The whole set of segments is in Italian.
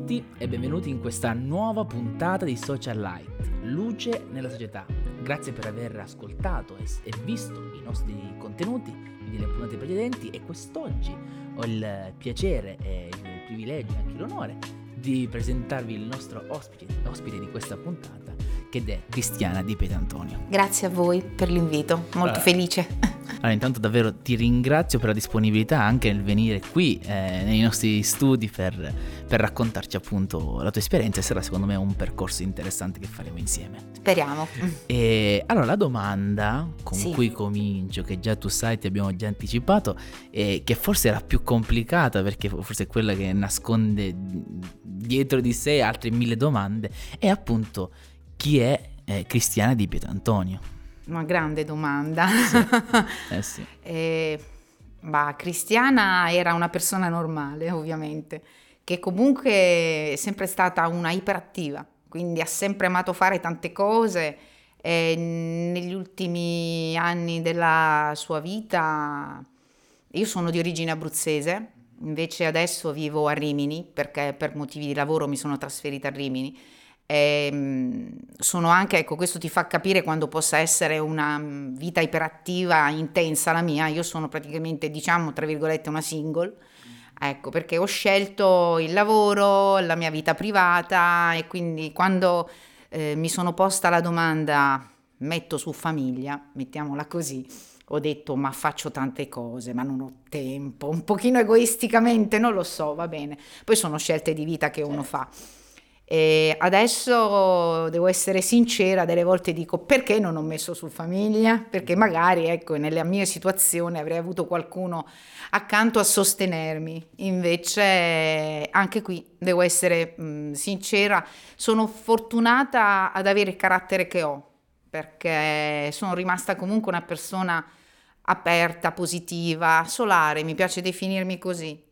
tutti e benvenuti in questa nuova puntata di Social Light, luce nella società. Grazie per aver ascoltato e, visto i nostri contenuti delle puntate precedenti e quest'oggi ho il piacere e il privilegio e anche l'onore di presentarvi il nostro ospite, ospite di questa puntata che è Cristiana Di Pietantonio. Grazie a voi per l'invito, molto allora, felice. Allora, intanto davvero ti ringrazio per la disponibilità anche nel venire qui eh, nei nostri studi per, per, raccontarci appunto la tua esperienza e sarà secondo me un percorso interessante che faremo insieme. Speriamo. E allora la domanda con sì. cui comincio, che già tu sai, ti abbiamo già anticipato, e che forse è la più complicata perché forse è quella che nasconde dietro di sé altre mille domande, è appunto chi è eh, Cristiana di Pietantonio. Una grande domanda. Sì. Eh sì. e, bah, Cristiana era una persona normale, ovviamente, che comunque è sempre stata una iperattiva, quindi ha sempre amato fare tante cose e negli ultimi anni della sua vita io sono di origine abruzzese, invece adesso vivo a Rimini perché per motivi di lavoro mi sono trasferita a Rimini e, ehm, sono anche, ecco, questo ti fa capire quando possa essere una mm, vita iperattiva, intensa la mia. Io sono praticamente, diciamo, tra virgolette, una single. Ecco, perché ho scelto il lavoro, la mia vita privata e quindi quando eh, mi sono posta la domanda metto su famiglia, mettiamola così, ho detto ma faccio tante cose, ma non ho tempo, un pochino egoisticamente, non lo so, va bene. Poi sono scelte di vita che uno fa. E adesso devo essere sincera, delle volte dico perché non ho messo su famiglia? Perché magari ecco, nella mia situazione avrei avuto qualcuno accanto a sostenermi. Invece anche qui devo essere mh, sincera, sono fortunata ad avere il carattere che ho, perché sono rimasta comunque una persona aperta, positiva, solare, mi piace definirmi così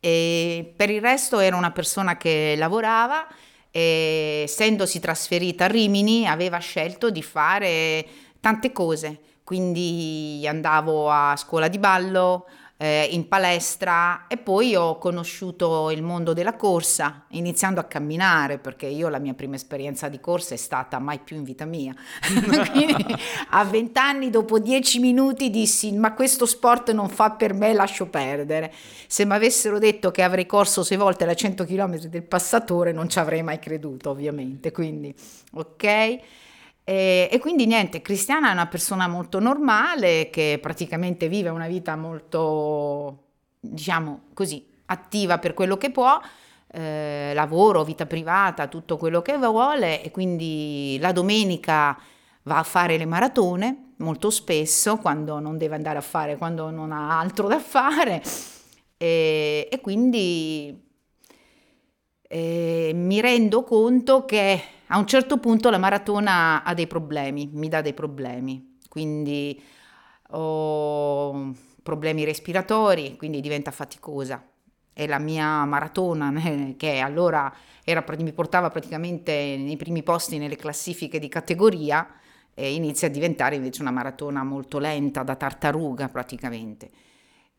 e per il resto era una persona che lavorava e essendosi trasferita a Rimini aveva scelto di fare tante cose, quindi andavo a scuola di ballo, eh, in palestra e poi ho conosciuto il mondo della corsa iniziando a camminare perché io la mia prima esperienza di corsa è stata mai più in vita mia. A vent'anni dopo dieci minuti dissi ma questo sport non fa per me, lascio perdere. Se mi avessero detto che avrei corso sei volte la 100 km del passatore non ci avrei mai creduto ovviamente. Quindi ok. E, e, quindi niente, Cristiana è una persona molto normale che praticamente vive una vita molto, diciamo così, attiva per quello che può, eh, lavoro, vita privata, tutto quello che vuole e quindi la domenica va a fare le maratone molto spesso quando non deve andare a fare, quando non ha altro da fare. E, e quindi eh, mi rendo conto che a un certo punto la maratona ha dei problemi, mi dà dei problemi, quindi ho problemi respiratori, quindi diventa faticosa. E la mia maratona, che allora era, mi portava praticamente nei primi posti nelle classifiche di categoria, inizia a diventare invece una maratona molto lenta, da tartaruga praticamente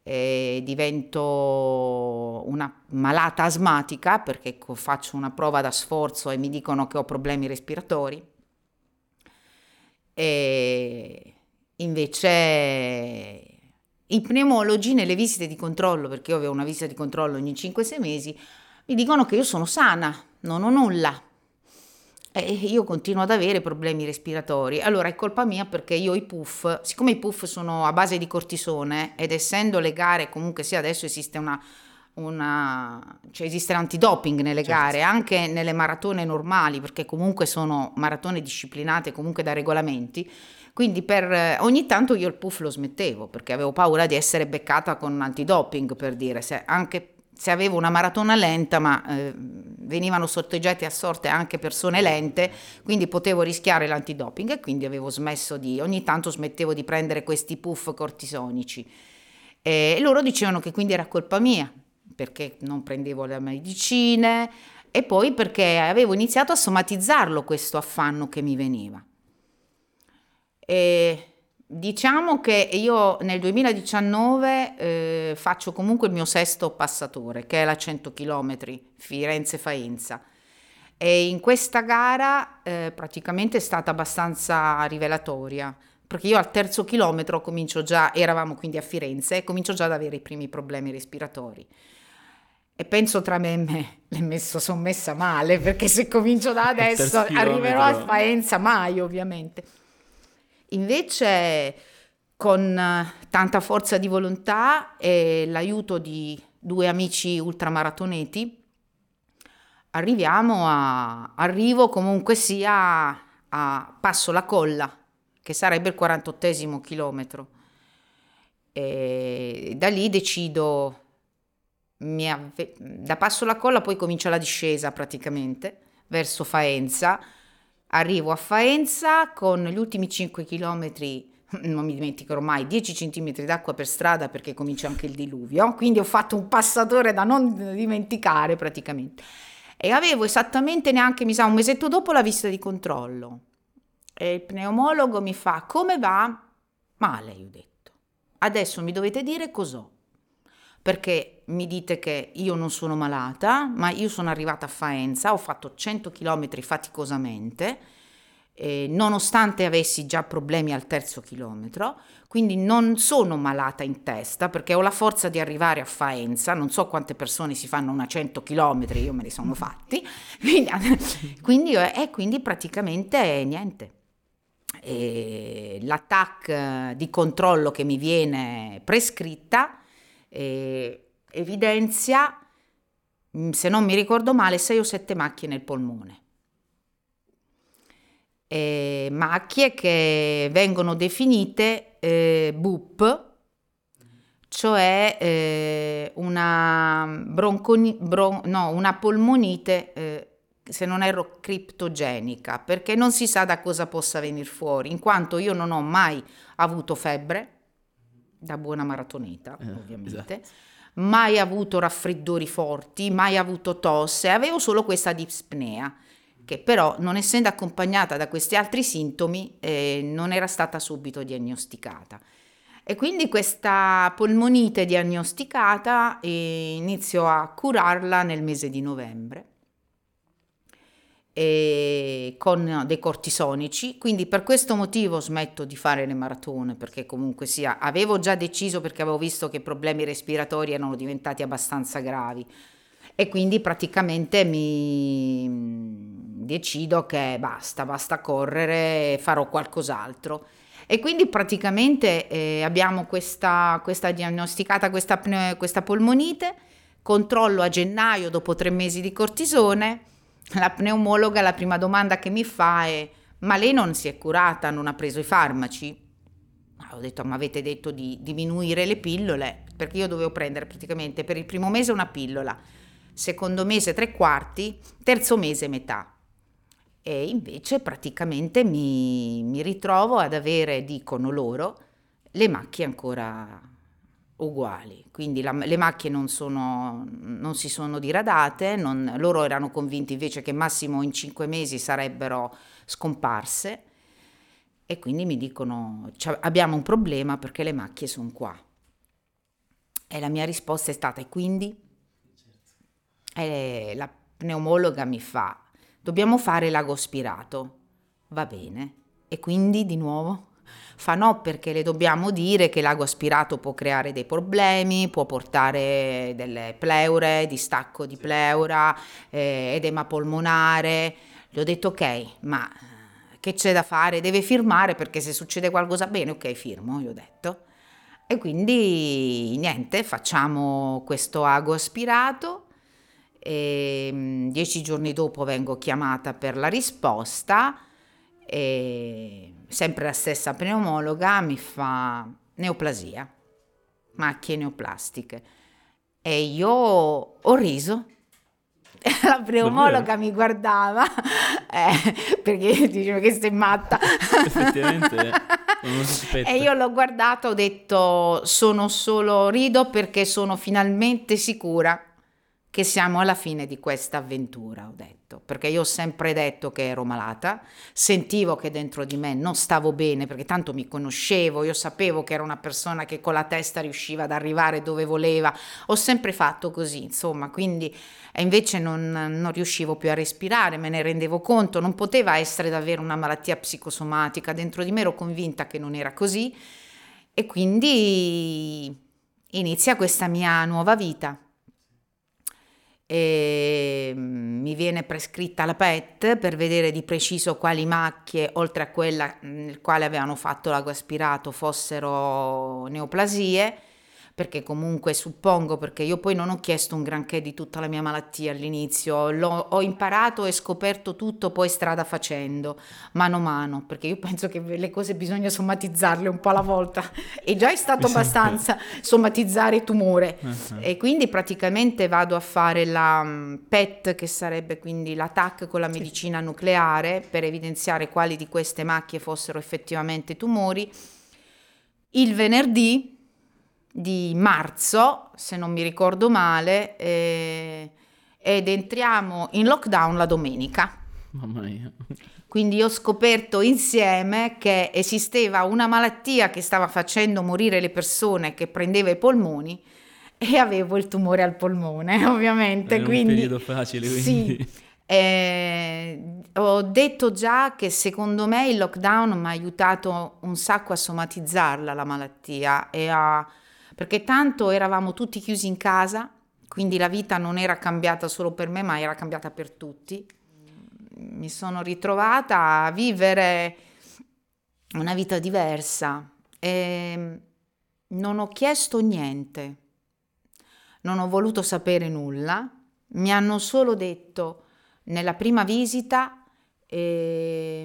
eh, divento una malata asmatica perché faccio una prova da sforzo e mi dicono che ho problemi respiratori. E invece i pneumologi nelle visite di controllo, perché io avevo una visita di controllo ogni 5-6 mesi, mi dicono che io sono sana, non ho nulla e io continuo ad avere problemi respiratori. Allora è colpa mia perché io i puff, siccome i puff sono a base di cortisone ed essendo le gare, comunque sì, adesso esiste una, una cioè esiste l'antidoping nelle certo. gare, anche nelle maratone normali, perché comunque sono maratone disciplinate comunque da regolamenti. Quindi per, ogni tanto io il puff lo smettevo perché avevo paura di essere beccata con un antidoping per dire, se anche se avevo una maratona lenta, ma eh, venivano sorteggiate a sorte anche persone lente, quindi potevo rischiare l'antidoping e quindi avevo smesso di, ogni tanto smettevo di prendere questi puff cortisonici. E loro dicevano che quindi era colpa mia, perché non prendevo le medicine e poi perché avevo iniziato a somatizzarlo questo affanno che mi veniva. E Diciamo che io nel 2019 eh, faccio comunque il mio sesto passatore, che è la 100 km Firenze-Faenza. E in questa gara eh, praticamente è stata abbastanza rivelatoria, perché io al terzo chilometro comincio già, eravamo quindi a Firenze, e comincio già ad avere i primi problemi respiratori. E penso tra me e me, l'ho messo, sono messa male, perché se comincio da adesso arriverò a Faenza mai ovviamente. Invece con eh, tanta forza di volontà e l'aiuto di due amici ultramaratoneti, arriviamo a, arrivo comunque sia a Passo la Colla, che sarebbe il 48 chilometro. E da lì decido, ave- da Passo la Colla poi comincia la discesa praticamente, verso Faenza, Arrivo a Faenza con gli ultimi 5 km, non mi dimenticherò mai, 10 cm d'acqua per strada perché comincia anche il diluvio, quindi ho fatto un passatore da non dimenticare praticamente. E avevo esattamente neanche, mi sa, un mesetto dopo la visita di controllo. E il pneumologo mi fa, come va? Male, io ho detto. Adesso mi dovete dire cos'ho perché mi dite che io non sono malata, ma io sono arrivata a Faenza, ho fatto 100 km faticosamente, eh, nonostante avessi già problemi al terzo chilometro, quindi non sono malata in testa perché ho la forza di arrivare a Faenza, non so quante persone si fanno una 100 km, io me li sono fatti, quindi, quindi, eh, quindi praticamente niente. L'attacco di controllo che mi viene prescritta eh, evidenzia, mm, se non mi ricordo male, 6 o 7 macchie nel polmone. Eh, macchie che vengono definite eh, BUP, cioè eh, una, bronconi, bron, no, una polmonite, eh, se non erro, criptogenica, perché non si sa da cosa possa venire fuori, in quanto io non ho mai avuto febbre, da buona maratoneta, eh, ovviamente. Esatto. Mai avuto raffreddori forti, mai avuto tosse, avevo solo questa dispnea, che però, non essendo accompagnata da questi altri sintomi, eh, non era stata subito diagnosticata. E quindi questa polmonite diagnosticata eh, inizio a curarla nel mese di novembre con dei cortisonici, quindi per questo motivo smetto di fare le maratone, perché comunque sia, avevo già deciso perché avevo visto che i problemi respiratori erano diventati abbastanza gravi e quindi praticamente mi decido che basta, basta correre, farò qualcos'altro. E quindi praticamente eh, abbiamo questa, questa diagnosticata, questa, questa polmonite, controllo a gennaio dopo tre mesi di cortisone, la pneumologa la prima domanda che mi fa è ma lei non si è curata, non ha preso i farmaci? Ho detto ma avete detto di diminuire le pillole perché io dovevo prendere praticamente per il primo mese una pillola, secondo mese tre quarti, terzo mese metà. E invece praticamente mi, mi ritrovo ad avere, dicono loro, le macchie ancora uguali, quindi la, le macchie non, sono, non, si sono diradate, non, loro erano convinti invece che massimo in cinque mesi sarebbero scomparse e quindi mi dicono abbiamo un problema perché le macchie sono qua. E la mia risposta è stata e quindi? E la pneumologa mi fa dobbiamo fare l'ago aspirato, va bene, e quindi di nuovo? Fa no perché le dobbiamo dire che l'ago aspirato può creare dei problemi, può portare delle pleure, distacco di pleura, eh, edema polmonare. Le ho detto ok, ma eh, che c'è da fare? Deve firmare perché se succede qualcosa bene, ok, firmo, gli ho detto. E quindi niente, facciamo questo ago aspirato e mm, dieci giorni dopo vengo chiamata per la risposta e sempre la stessa pneumologa mi fa neoplasia, macchie neoplastiche. E io ho riso. La pneumologa mi guardava eh, perché diceva che sei matta. Effettivamente. e io l'ho guardato, ho detto sono solo rido perché sono finalmente sicura che siamo alla fine di questa avventura, ho detto, perché io ho sempre detto che ero malata, sentivo che dentro di me non stavo bene, perché tanto mi conoscevo, io sapevo che era una persona che con la testa riusciva ad arrivare dove voleva, ho sempre fatto così, insomma, quindi e invece non, non riuscivo più a respirare, me ne rendevo conto, non poteva essere davvero una malattia psicosomatica, dentro di me ero convinta che non era così e quindi inizia questa mia nuova vita e mm, mi viene prescritta la PET per vedere di preciso quali macchie, oltre a quella nel quale avevano fatto l'ago aspirato, fossero neoplasie perché comunque suppongo, perché io poi non ho chiesto un granché di tutta la mia malattia all'inizio, L'ho, ho imparato e scoperto tutto poi strada facendo, mano a mano, perché io penso che le cose bisogna somatizzarle un po' alla volta. E già è stato abbastanza somatizzare il tumore. Uh-huh. e quindi praticamente vado a fare la mm, PET che sarebbe quindi l'attacco con la medicina nucleare per evidenziare quali di queste macchie fossero effettivamente tumori. Il venerdì di marzo, se non mi ricordo male, eh, ed entriamo in lockdown la domenica. Mamma mia. Quindi ho scoperto insieme che esisteva una malattia che stava facendo morire le persone, che prendeva i polmoni, e avevo il tumore al polmone, ovviamente. È un quindi, periodo facile, quindi. Sì. Eh, ho detto già che secondo me il lockdown mi ha aiutato un sacco a somatizzarla la malattia e a perché tanto eravamo tutti chiusi in casa, quindi la vita non era cambiata solo per me, ma era cambiata per tutti. Mi sono ritrovata a vivere una vita diversa. E non ho chiesto niente, non ho voluto sapere nulla, mi hanno solo detto nella prima visita eh,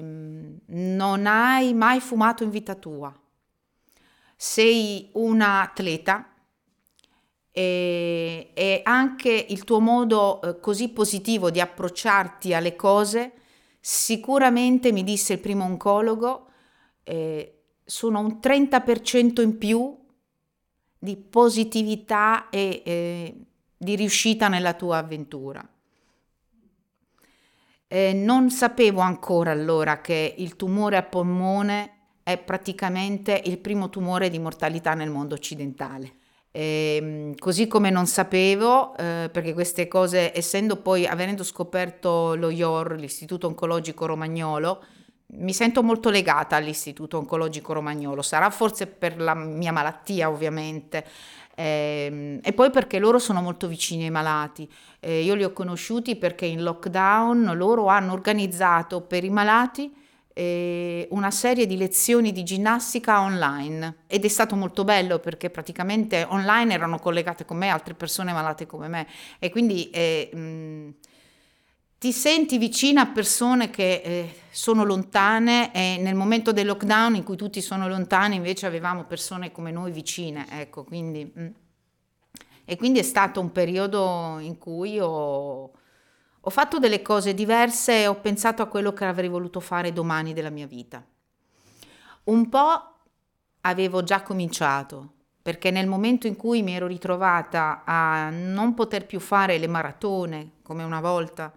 non hai mai fumato in vita tua sei un atleta e, e, anche il tuo modo eh, così positivo di approcciarti alle cose, sicuramente mi disse il primo oncologo, eh, sono un 30% in più di positività e eh, di riuscita nella tua avventura. Eh, non sapevo ancora allora che il tumore a polmone è praticamente il primo tumore di mortalità nel mondo occidentale. E, ehm, così come non sapevo, eh, perché queste cose, essendo poi, avendo scoperto lo IOR, l'Istituto Oncologico Romagnolo, mi sento molto legata all'Istituto Oncologico Romagnolo, sarà forse per la mia malattia ovviamente, eh, e poi perché loro sono molto vicini ai malati. Eh, io li ho conosciuti perché in lockdown loro hanno organizzato per i malati una serie di lezioni di ginnastica online ed è stato molto bello perché praticamente online erano collegate con me altre persone malate come me e quindi eh, ti senti vicina a persone che eh, sono lontane e nel momento del lockdown in cui tutti sono lontani invece avevamo persone come noi vicine, ecco, quindi... Mh. E quindi è stato un periodo in cui ho ho fatto delle cose diverse e ho pensato a quello che avrei voluto fare domani della mia vita. Un po' avevo già cominciato, perché nel momento in cui mi ero ritrovata a non poter più fare le maratone come una volta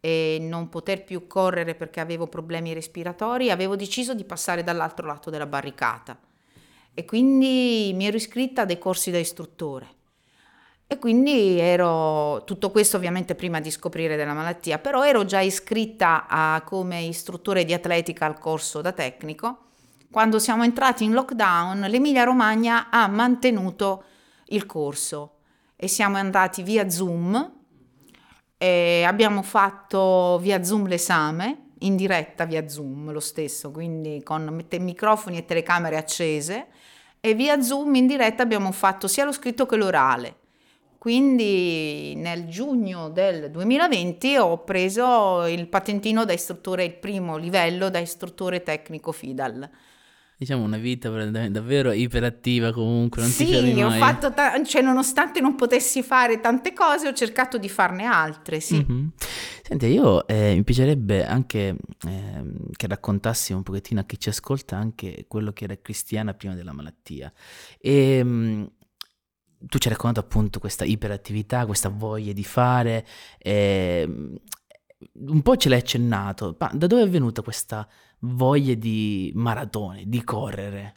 e non poter più correre perché avevo problemi respiratori, avevo deciso di passare dall'altro lato della barricata. E quindi mi ero iscritta a dei corsi da istruttore e quindi ero, tutto questo ovviamente prima di scoprire della malattia, però ero già iscritta a, come istruttore di atletica al corso da tecnico. Quando siamo entrati in lockdown, l'Emilia Romagna ha mantenuto il corso e siamo andati via Zoom abbiamo fatto via Zoom l'esame, in diretta via Zoom lo stesso, quindi con microfoni e telecamere accese e via Zoom in diretta abbiamo fatto sia lo scritto che l'orale quindi nel giugno del 2020 ho preso il patentino da istruttore, il primo livello da istruttore tecnico FIDAL. Diciamo una vita davvero iperattiva comunque, non sì, ti fermi mai. ho fatto, ta- cioè nonostante non potessi fare tante cose ho cercato di farne altre, sì. Mm-hmm. Senti, io eh, mi piacerebbe anche eh, che raccontassi un pochettino a chi ci ascolta anche quello che era cristiana prima della malattia. E, ehm, tu ci hai raccontato appunto questa iperattività, questa voglia di fare, eh, un po' ce l'hai accennato, ma da dove è venuta questa voglia di maratone, di correre?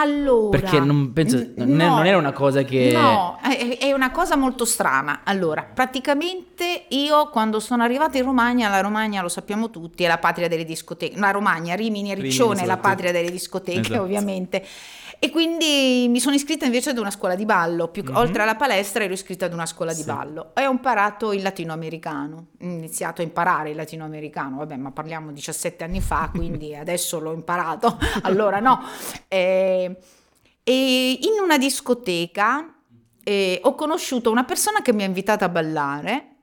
Allora, Perché non, penso, non, no, non, era una cosa che... No, è, una cosa molto strana. Allora, praticamente io quando sono arrivata in Romagna, la Romagna lo sappiamo tutti, è la patria delle discoteche. La Romagna, Rimini e Riccione è la esatto. patria delle discoteche, esatto. ovviamente. E quindi mi sono iscritta invece ad una scuola di ballo, più, mm-hmm. oltre alla palestra ero iscritta ad una scuola sì. di ballo e ho imparato il latinoamericano, ho iniziato a imparare il latinoamericano, vabbè ma parliamo 17 anni fa, quindi adesso l'ho imparato, allora no. E, e in una discoteca eh, ho conosciuto una persona che mi ha invitata a ballare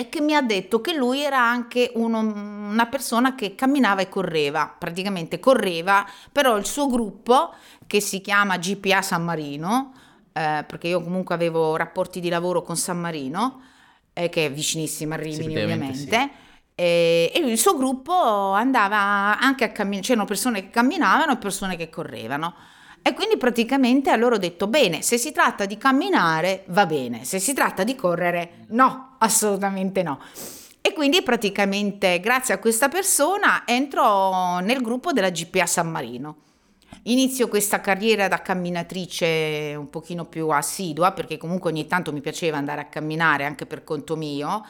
e che mi ha detto che lui era anche uno, una persona che camminava e correva, praticamente correva, però il suo gruppo, che si chiama GPA San Marino, eh, perché io comunque avevo rapporti di lavoro con San Marino, eh, che è vicinissima a Rimini sì, ovviamente, sì. e, e il suo gruppo andava anche a camminare, c'erano persone che camminavano e persone che correvano. E quindi praticamente a loro ho detto, bene, se si tratta di camminare va bene, se si tratta di correre no, assolutamente no. E quindi praticamente grazie a questa persona entro nel gruppo della GPA San Marino. Inizio questa carriera da camminatrice un pochino più assidua perché comunque ogni tanto mi piaceva andare a camminare anche per conto mio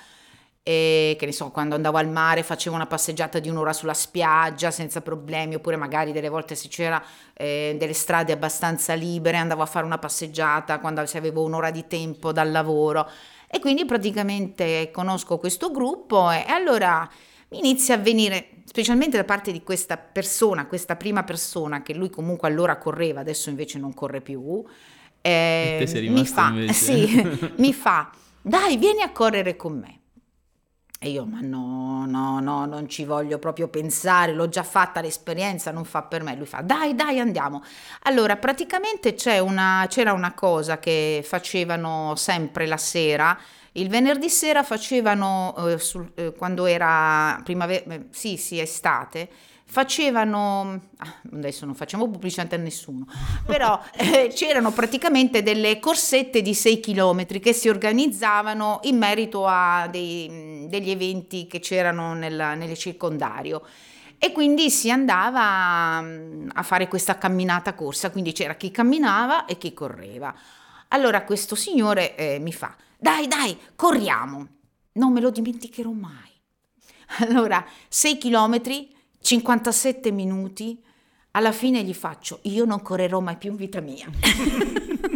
e che ne so, quando andavo al mare facevo una passeggiata di un'ora sulla spiaggia senza problemi, oppure magari delle volte se c'era eh, delle strade abbastanza libere andavo a fare una passeggiata quando se avevo un'ora di tempo dal lavoro. E quindi praticamente conosco questo gruppo e, allora mi inizia a venire, specialmente da parte di questa persona, questa prima persona che lui comunque allora correva, adesso invece non corre più, eh, mi fa, sì, mi fa, dai vieni a correre con me. E io, ma no, no, no, non ci voglio proprio pensare, l'ho già fatta l'esperienza, non fa per me. Lui fa, dai, dai, andiamo. Allora, praticamente una, c'era una cosa che facevano sempre la sera. Il venerdì sera facevano, eh, sul, eh, quando era primavera, eh, sì, sì, estate, facevano, ah, adesso non facciamo pubblicità a nessuno, però eh, c'erano praticamente delle corsette di 6 km che si organizzavano in merito a dei, degli eventi che c'erano nel, nel circondario e quindi si andava mm, a fare questa camminata corsa, quindi c'era chi camminava e chi correva. Allora questo signore eh, mi fa, dai dai, corriamo, non me lo dimenticherò mai. Allora, 6 chilometri 57 minuti, alla fine gli faccio, io non correrò mai più in vita mia.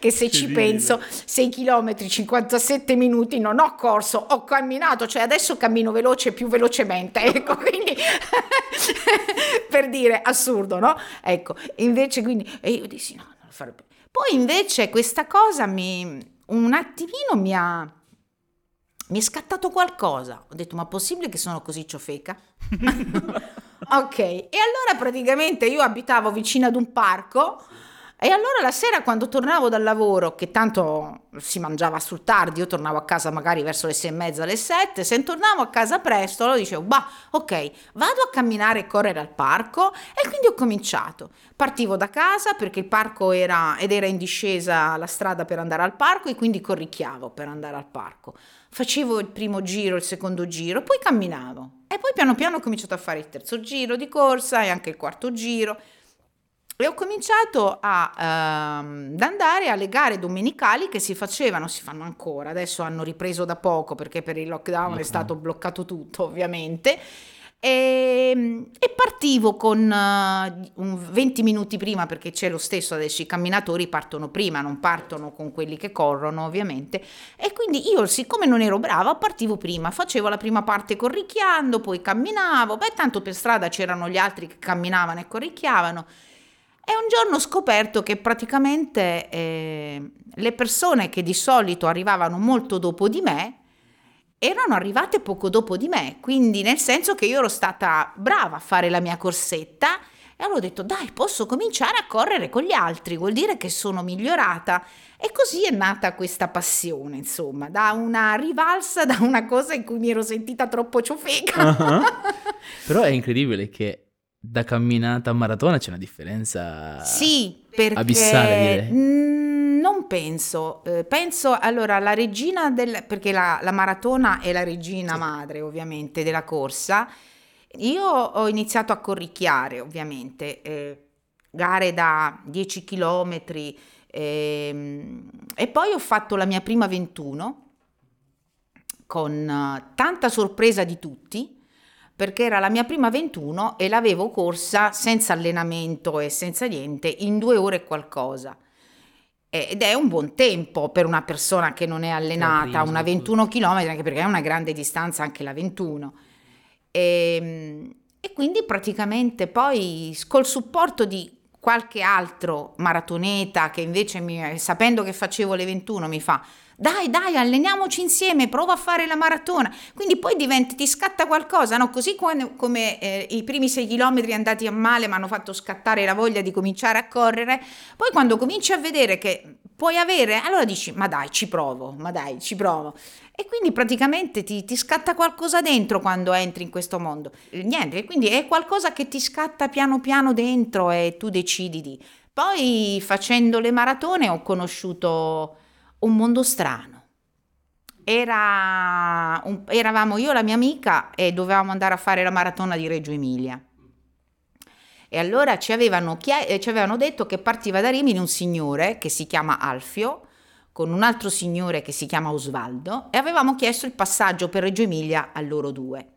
che se ci penso 6 km 57 minuti non ho corso ho camminato cioè adesso cammino veloce più velocemente ecco quindi per dire assurdo no? Ecco invece quindi e io dissi no non lo farò più poi invece questa cosa mi un attimino mi ha mi è scattato qualcosa. Ho detto, ma possibile che sono così ciofeca? ok, e allora praticamente io abitavo vicino ad un parco e allora la sera quando tornavo dal lavoro, che tanto si mangiava sul tardi, io tornavo a casa magari verso le sei e mezza, le sette, se tornavo a casa presto, allora dicevo, bah, ok, vado a camminare e correre al parco e quindi ho cominciato. Partivo da casa perché il parco era, ed era in discesa la strada per andare al parco e quindi corricchiavo per andare al parco. Facevo il primo giro, il secondo giro, poi camminavo e poi piano piano ho cominciato a fare il terzo giro di corsa e anche il quarto giro e ho cominciato a, ehm, ad andare alle gare domenicali che si facevano, si fanno ancora, adesso hanno ripreso da poco perché per il lockdown okay. è stato bloccato tutto ovviamente. E, ehm, e partivo con uh, un 20 minuti prima perché c'è lo stesso adesso i camminatori partono prima non partono con quelli che corrono ovviamente e quindi io siccome non ero brava partivo prima facevo la prima parte corricchiando poi camminavo beh tanto per strada c'erano gli altri che camminavano e corricchiavano e un giorno ho scoperto che praticamente eh, le persone che di solito arrivavano molto dopo di me erano arrivate poco dopo di me, quindi nel senso che io ero stata brava a fare la mia corsetta e allora ho detto dai posso cominciare a correre con gli altri, vuol dire che sono migliorata e così è nata questa passione insomma, da una rivalsa, da una cosa in cui mi ero sentita troppo ciofeca. Uh-huh. Però è incredibile che da camminata a maratona c'è una differenza sì, perché, abissale direi. Mm, penso? Eh, penso allora la regina del perché la, la maratona è la regina sì. madre ovviamente della corsa. Io ho iniziato a corricchiare ovviamente eh, gare da 10 km eh, e poi ho fatto la mia prima 21 con uh, tanta sorpresa di tutti perché era la mia prima 21 e l'avevo corsa senza allenamento e senza niente in due ore e qualcosa. Ed è un buon tempo per una persona che non è allenata, una 21 km, anche perché è una grande distanza anche la 21. E, ehm, e quindi praticamente poi col supporto di qualche altro maratoneta che invece mi, sapendo che facevo le 21 mi fa dai, dai, alleniamoci insieme, prova a fare la maratona. Quindi poi diventi, ti scatta qualcosa, no? Così come, come eh, i primi sei chilometri andati a male mi hanno fatto scattare la voglia di cominciare a correre, poi quando cominci a vedere che puoi avere, allora dici, ma dai, ci provo, ma dai, ci provo. E quindi praticamente ti, ti, scatta qualcosa dentro quando entri in questo mondo. Niente, quindi è qualcosa che ti scatta piano piano dentro e tu decidi di. Poi facendo le maratone ho conosciuto un mondo strano. Era un, eravamo io e la mia amica e dovevamo andare a fare la maratona di Reggio Emilia. E allora ci avevano, ci avevano detto che partiva da Rimini un signore che si chiama Alfio, con un altro signore che si chiama Osvaldo, e avevamo chiesto il passaggio per Reggio Emilia a loro due.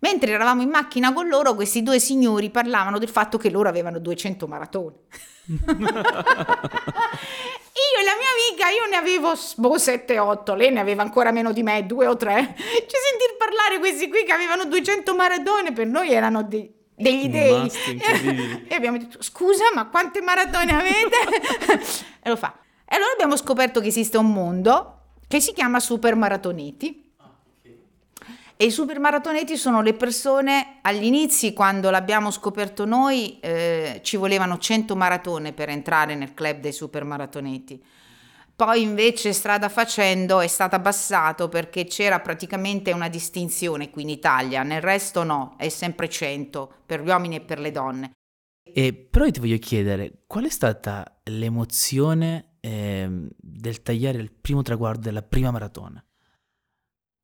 Mentre eravamo in macchina con loro, questi due signori parlavano del fatto che loro avevano 200 maratone. Io e la mia amica, io ne avevo boh, 7-8, lei ne aveva ancora meno di me, 2 o 3. Cioè, sentir parlare questi qui che avevano 200 maratone per noi erano dei, degli dei. e abbiamo detto, scusa, ma quante maratone avete? e lo fa. E allora abbiamo scoperto che esiste un mondo che si chiama super maratoneti e i super maratoneti sono le persone, agli inizi quando l'abbiamo scoperto noi eh, ci volevano 100 maratone per entrare nel club dei super maratoneti. Poi invece strada facendo è stato abbassato perché c'era praticamente una distinzione qui in Italia, nel resto no, è sempre 100 per gli uomini e per le donne. E però io ti voglio chiedere, qual è stata l'emozione eh, del tagliare il primo traguardo della prima maratona?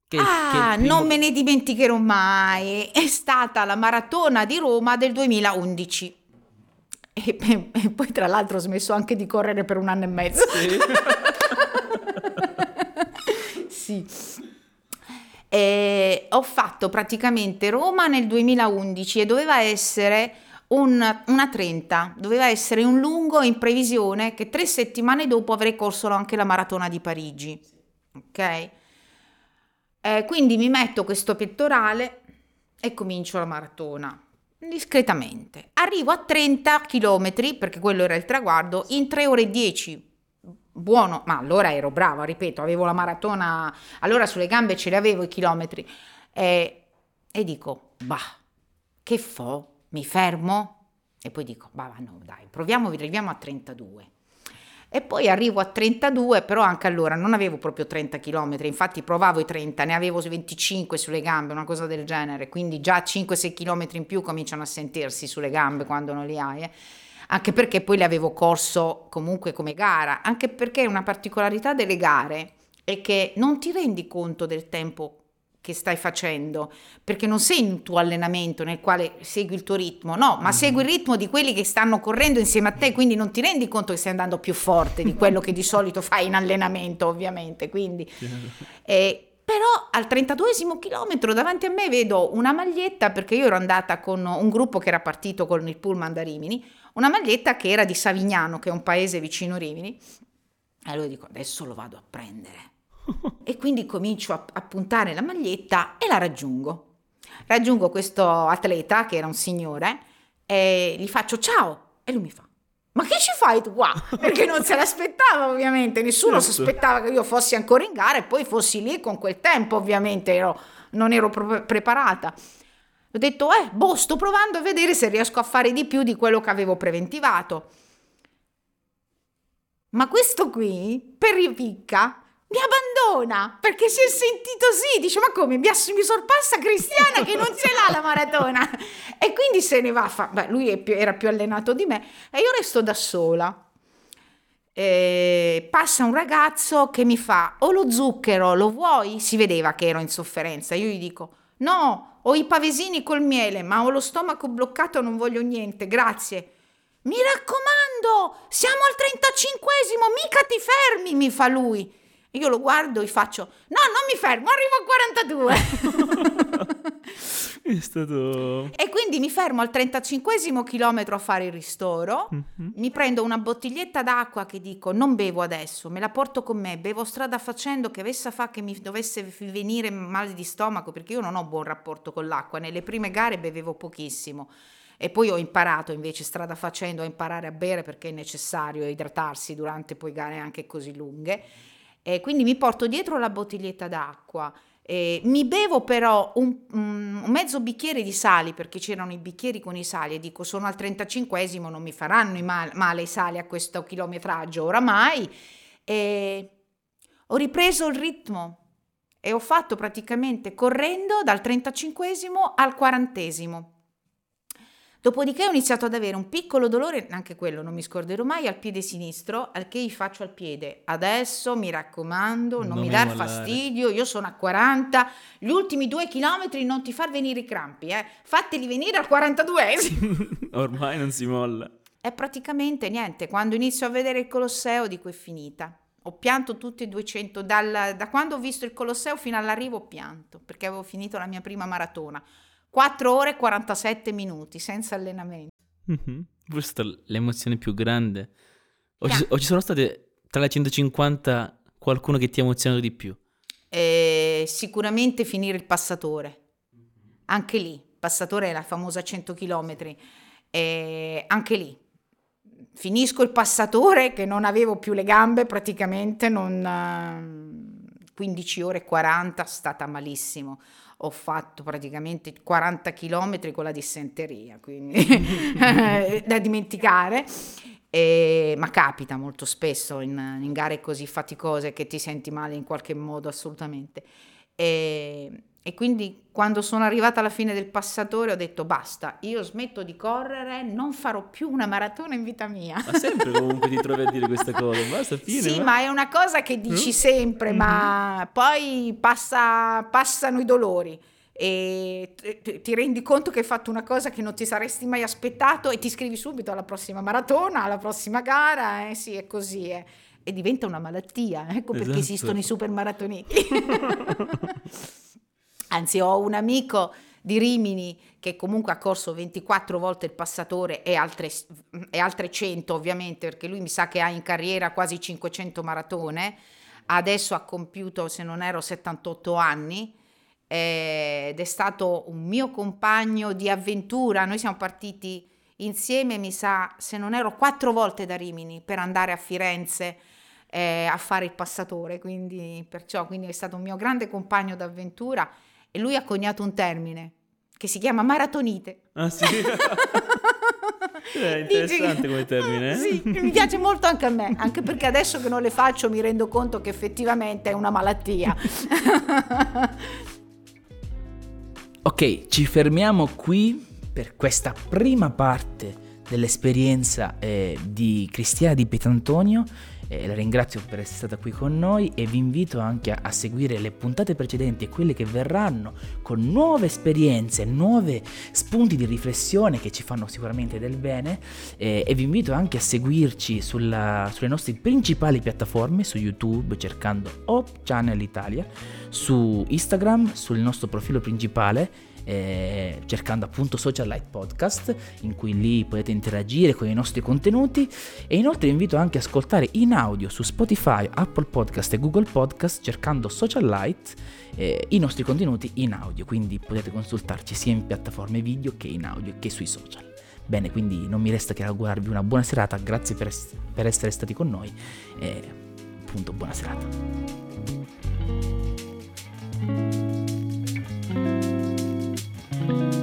Che, ah, che primo... non me ne dimenticherò mai. È stata la maratona di Roma del 2011. E, e, poi tra l'altro ho smesso anche di correre per un anno e mezzo. Sì. sì. E ho fatto praticamente Roma nel 2011 e doveva essere un, una 30, doveva essere un lungo in previsione che tre settimane dopo avrei corso anche la maratona di Parigi. Ok? Eh, quindi mi metto questo pettorale e comincio la maratona discretamente. Arrivo a 30 km, perché quello era il traguardo, in 3 ore e 10. Buono, ma allora ero brava, ripeto, avevo la maratona, allora sulle gambe ce li avevo i chilometri. E, e dico, bah, che fo? Mi fermo? E poi dico, bah, no, dai, proviamo, arriviamo a 32 e poi arrivo a 32, però anche allora non avevo proprio 30 km, infatti provavo i 30, ne avevo 25 sulle gambe, una cosa del genere, quindi già 5-6 km in più cominciano a sentirsi sulle gambe quando non li hai. Eh. Anche perché poi le avevo corso comunque come gara, anche perché una particolarità delle gare è che non ti rendi conto del tempo che stai facendo, perché non sei in tuo allenamento nel quale segui il tuo ritmo, no, ma mm. segui il ritmo di quelli che stanno correndo insieme a te, quindi non ti rendi conto che stai andando più forte di quello che di solito fai in allenamento, ovviamente. Quindi, eh, però al 32 chilometro davanti a me vedo una maglietta, perché io ero andata con un gruppo che era partito con il pullman da Rimini, una maglietta che era di Savignano, che è un paese vicino Rimini, e allora dico adesso lo vado a prendere e quindi comincio a, a puntare la maglietta e la raggiungo. Raggiungo questo atleta che era un signore e gli faccio ciao e lui mi fa ma che ci fai tu qua? Perché non se l'aspettava ovviamente, nessuno si certo. aspettava che io fossi ancora in gara e poi fossi lì con quel tempo ovviamente, ero, non ero pro- preparata. Ho detto, eh, boh, sto provando a vedere se riesco a fare di più di quello che avevo preventivato. Ma questo qui, per ripicca, mi abbandona perché si è sentito sì, dice ma come mi, mi sorpassa Cristiana che non ce l'ha la maratona e quindi se ne va, fa, beh lui più, era più allenato di me e io resto da sola eh, passa un ragazzo che mi fa o lo zucchero lo vuoi? Si vedeva che ero in sofferenza. Io gli dico no, ho i pavesini col miele, ma ho lo stomaco bloccato, non voglio niente, grazie. Mi raccomando, siamo al 35esimo, mica ti fermi, mi fa lui. Io lo guardo e faccio, no, non mi fermo, arrivo a 42. È stato... E quindi mi fermo al 35 chilometro a fare il ristoro, mm-hmm. mi prendo una bottiglietta d'acqua che dico non bevo adesso, me la porto con me, bevo strada facendo che avesse fa che mi dovesse venire male di stomaco perché io non ho buon rapporto con l'acqua, nelle prime gare bevevo pochissimo. E poi ho imparato invece strada facendo a imparare a bere perché è necessario idratarsi durante poi gare anche così lunghe e quindi mi porto dietro la bottiglietta d'acqua. Eh, mi bevo però un, un, mezzo bicchiere di sali perché c'erano i bicchieri con i sali e dico sono al 35esimo non mi faranno mal, male i sali a questo chilometraggio oramai e ho ripreso il ritmo e ho fatto praticamente correndo dal 35esimo al 40esimo Dopodiché ho iniziato ad avere un piccolo dolore, anche quello non mi scorderò mai, al piede sinistro, al che gli faccio al piede. Adesso mi raccomando, non, non mi dar mollare. fastidio, io sono a 40, gli ultimi due chilometri non ti far venire i crampi, eh. Fateli venire al 42esimo. Ormai non si molla. È praticamente niente, quando inizio a vedere il Colosseo dico è finita. Ho pianto tutti e 200, dal, da quando ho visto il Colosseo fino all'arrivo ho pianto, perché avevo finito la mia prima maratona. 4 ore e 47 minuti senza allenamento. Mm-hmm. Questa è l'emozione più grande. O ci, o ci, sono state tra le 150 qualcuno che ti ha emozionato di più? Eh, sicuramente finire il passatore. Anche lì, passatore è la famosa 100 km. Eh, anche lì, finisco il passatore che non avevo più le gambe praticamente, non, 15 ore e 40, è stata malissimo ho fatto praticamente 40 km con la dissenteria, quindi da dimenticare. E, ma capita molto spesso in, in, gare così faticose che ti senti male in qualche modo assolutamente. E, e quindi quando sono arrivata alla fine del passatore ho detto basta, io smetto di correre, non farò più una maratona in vita mia. Ma sempre comunque ti trovi a dire queste cose, basta fine. Sì, ma... ma è una cosa che dici mm? sempre, mm-hmm. ma poi passa, passano i dolori e ti rendi conto che hai fatto una cosa che non ti saresti mai aspettato e ti scrivi subito alla prossima maratona, alla prossima gara, eh sì, è così. Eh. E diventa una malattia, ecco perché esatto. esistono i super maratoneti. Anzi, ho un amico di Rimini che comunque ha corso 24 volte il passatore e altre, e altre 100 ovviamente perché lui mi sa che ha in carriera quasi 500 maratone, adesso ha compiuto se non ero 78 anni ed è stato un mio compagno di avventura, noi siamo partiti insieme mi sa se non ero quattro volte da Rimini per andare a Firenze eh, a fare il passatore, quindi perciò quindi è stato un mio grande compagno d'avventura e lui ha coniato un termine che si chiama maratonite. Ah sì? È interessante come termine. Eh? Sì, mi piace molto anche a me, anche perché adesso che non le faccio mi rendo conto che effettivamente è una malattia. ok, ci fermiamo qui per questa prima parte dell'esperienza eh, di Cristiana di Pietantonio eh, la ringrazio per essere stata qui con noi e vi invito anche a, a, seguire le puntate precedenti e quelle che verranno con nuove esperienze, nuovi spunti di riflessione che ci fanno sicuramente del bene. Eh, e vi invito anche a seguirci sulla, sulle nostre principali piattaforme, su YouTube cercando Op Channel Italia, su Instagram, sul nostro profilo principale eh, cercando appunto Social Light Podcast in cui lì potete interagire con i nostri contenuti e inoltre vi invito anche a ascoltare in audio su Spotify, Apple Podcast e Google Podcast cercando Social Light eh, i nostri contenuti in audio, quindi potete consultarci sia in piattaforme video che in audio che sui social. Bene, quindi non mi resta che augurarvi una buona serata, grazie per, es- per essere stati con noi e appunto buona serata. Bye.